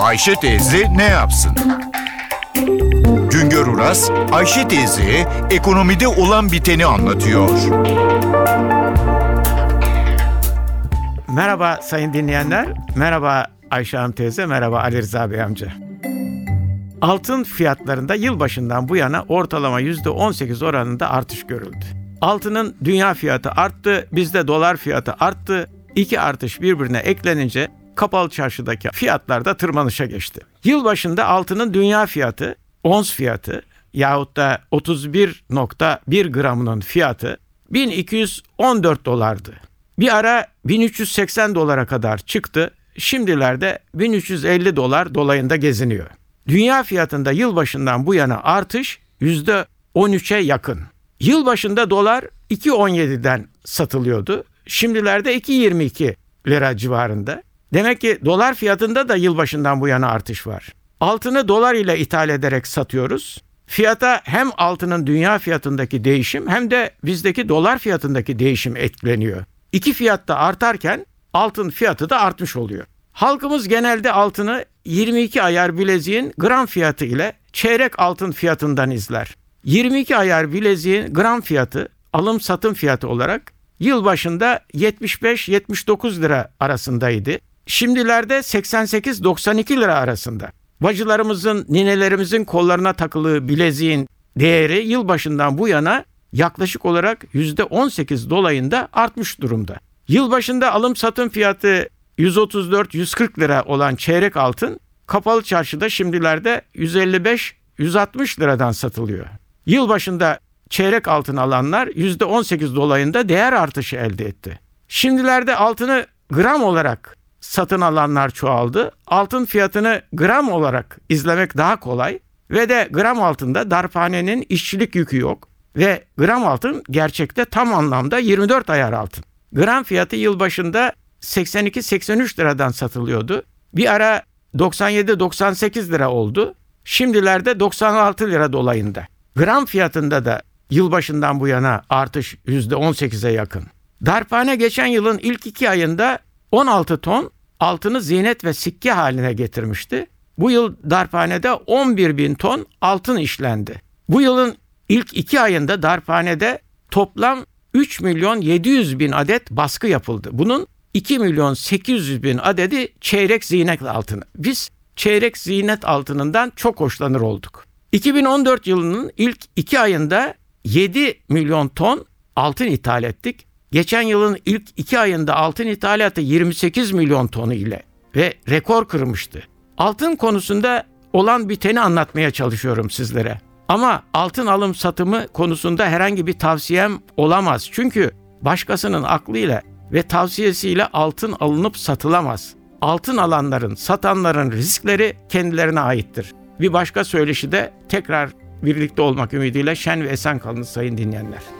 Ayşe teyze ne yapsın? Güngör Uras, Ayşe teyze ekonomide olan biteni anlatıyor. Merhaba sayın dinleyenler. Merhaba Ayşe Hanım teyze, merhaba Ali Rıza Bey amca. Altın fiyatlarında yılbaşından bu yana ortalama %18 oranında artış görüldü. Altının dünya fiyatı arttı, bizde dolar fiyatı arttı. İki artış birbirine eklenince kapalı çarşıdaki fiyatlar da tırmanışa geçti. Yılbaşında altının dünya fiyatı, ons fiyatı yahut da 31.1 gramının fiyatı 1214 dolardı. Bir ara 1380 dolara kadar çıktı. Şimdilerde 1350 dolar dolayında geziniyor. Dünya fiyatında yılbaşından bu yana artış %13'e yakın. Yılbaşında dolar 2.17'den satılıyordu. Şimdilerde 2.22 lira civarında. Demek ki dolar fiyatında da yılbaşından bu yana artış var. Altını dolar ile ithal ederek satıyoruz. Fiyata hem altının dünya fiyatındaki değişim hem de bizdeki dolar fiyatındaki değişim etkileniyor. İki fiyat da artarken altın fiyatı da artmış oluyor. Halkımız genelde altını 22 ayar bileziğin gram fiyatı ile çeyrek altın fiyatından izler. 22 ayar bileziğin gram fiyatı alım satım fiyatı olarak yıl başında 75-79 lira arasındaydı. Şimdilerde 88-92 lira arasında. Bacılarımızın, ninelerimizin kollarına takılı bileziğin değeri yılbaşından bu yana yaklaşık olarak %18 dolayında artmış durumda. Yılbaşında alım satım fiyatı 134-140 lira olan çeyrek altın kapalı çarşıda şimdilerde 155-160 liradan satılıyor. Yılbaşında çeyrek altın alanlar %18 dolayında değer artışı elde etti. Şimdilerde altını gram olarak satın alanlar çoğaldı. Altın fiyatını gram olarak izlemek daha kolay ve de gram altında darphanenin işçilik yükü yok ve gram altın gerçekte tam anlamda 24 ayar altın. Gram fiyatı yılbaşında 82-83 liradan satılıyordu. Bir ara 97-98 lira oldu. Şimdilerde 96 lira dolayında. Gram fiyatında da yılbaşından bu yana artış %18'e yakın. Darphane geçen yılın ilk iki ayında 16 ton altını zinet ve sikke haline getirmişti. Bu yıl darphanede 11 bin ton altın işlendi. Bu yılın ilk iki ayında darphanede toplam 3 milyon 700 bin adet baskı yapıldı. Bunun 2 milyon 800 bin adedi çeyrek zinet altını. Biz çeyrek zinet altınından çok hoşlanır olduk. 2014 yılının ilk iki ayında 7 milyon ton altın ithal ettik. Geçen yılın ilk iki ayında altın ithalatı 28 milyon tonu ile ve rekor kırmıştı. Altın konusunda olan biteni anlatmaya çalışıyorum sizlere. Ama altın alım satımı konusunda herhangi bir tavsiyem olamaz. Çünkü başkasının aklıyla ve tavsiyesiyle altın alınıp satılamaz. Altın alanların, satanların riskleri kendilerine aittir. Bir başka söyleşi de tekrar birlikte olmak ümidiyle şen ve esen kalın sayın dinleyenler.